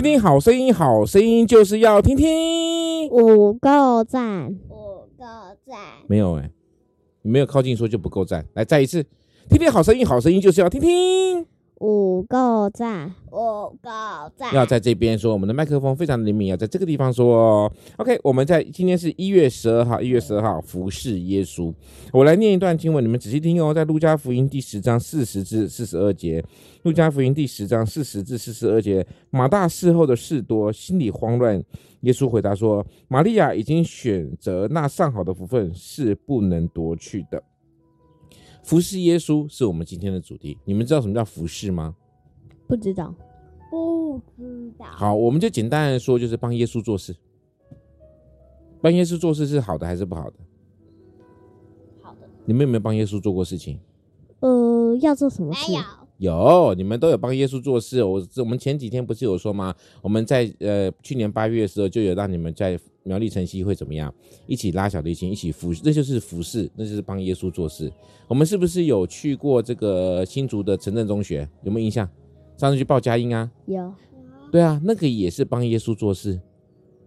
听听好声音，好声音就是要听听。五够赞，五够赞。没有哎、欸，你没有靠近说就不够赞。来，再一次，听听好声音，好声音就是要听听。五够赞，五够赞。要在这边说，我们的麦克风非常灵敏，要在这个地方说哦。OK，我们在今天是一月十二号，一月十二号服侍耶稣。我来念一段经文，你们仔细听哦，在路加福音第十章四十至四十二节。路加福音第十章四十至四十二节，马大事后的事多，心里慌乱。耶稣回答说：“玛利亚已经选择那上好的福分，是不能夺去的。”服侍耶稣是我们今天的主题。你们知道什么叫服侍吗？不知道，不知道。好，我们就简单的说，就是帮耶稣做事。帮耶稣做事是好的还是不好的？好的。你们有没有帮耶稣做过事情？呃，要做什么事？没有。有，你们都有帮耶稣做事。我我们前几天不是有说吗？我们在呃去年八月的时候就有让你们在苗栗晨曦会怎么样，一起拉小提琴，一起服侍，那就是服侍，那就是帮耶稣做事。我们是不是有去过这个新竹的城镇中学？有没有印象？上次去报佳音啊？有。对啊，那个也是帮耶稣做事。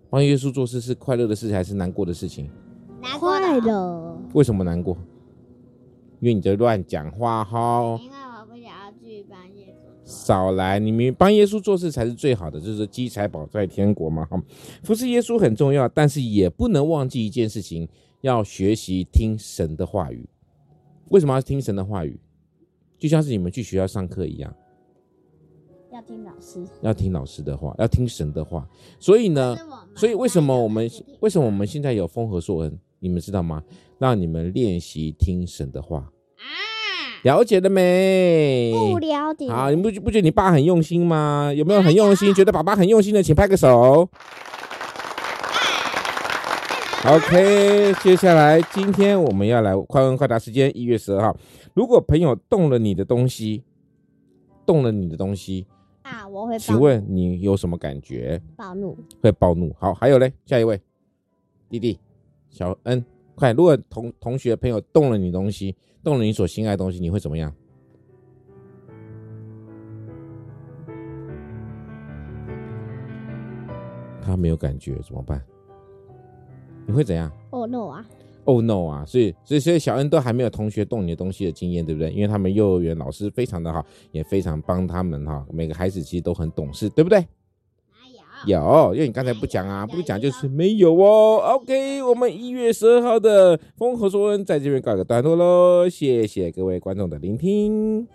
帮耶稣做事是快乐的事情还是难过的事情？快乐。为什么难过？因为你在乱讲话哈。少来，你们帮耶稣做事才是最好的，就是积财宝在天国嘛。哈，服侍耶稣很重要，但是也不能忘记一件事情，要学习听神的话语。为什么要听神的话语？就像是你们去学校上课一样，要听老师，要听老师的话，要听神的话。所以呢，所以为什么我们为什么我们现在有丰和硕恩？你们知道吗？让你们练习听神的话。了解了没？不了解。好，你不不觉得你爸很用心吗？有没有很用心？觉得爸爸很用心的，请拍个手。OK，接下来今天我们要来快问快答时间，一月十二号。如果朋友动了你的东西，动了你的东西啊，我会。请问你有什么感觉？暴怒。会暴怒。好，还有嘞，下一位，弟弟，小恩，快。如果同同学朋友动了你东西。动了你所心爱的东西，你会怎么样？他没有感觉怎么办？你会怎样？Oh no 啊！Oh no 啊！所以，所以，所以小恩都还没有同学动你的东西的经验，对不对？因为他们幼儿园老师非常的好，也非常帮他们哈。每个孩子其实都很懂事，对不对？有，因为你刚才不讲啊，不讲就是没有哦。OK，我们一月十二号的风和说恩在这边告一个段落喽，谢谢各位观众的聆听。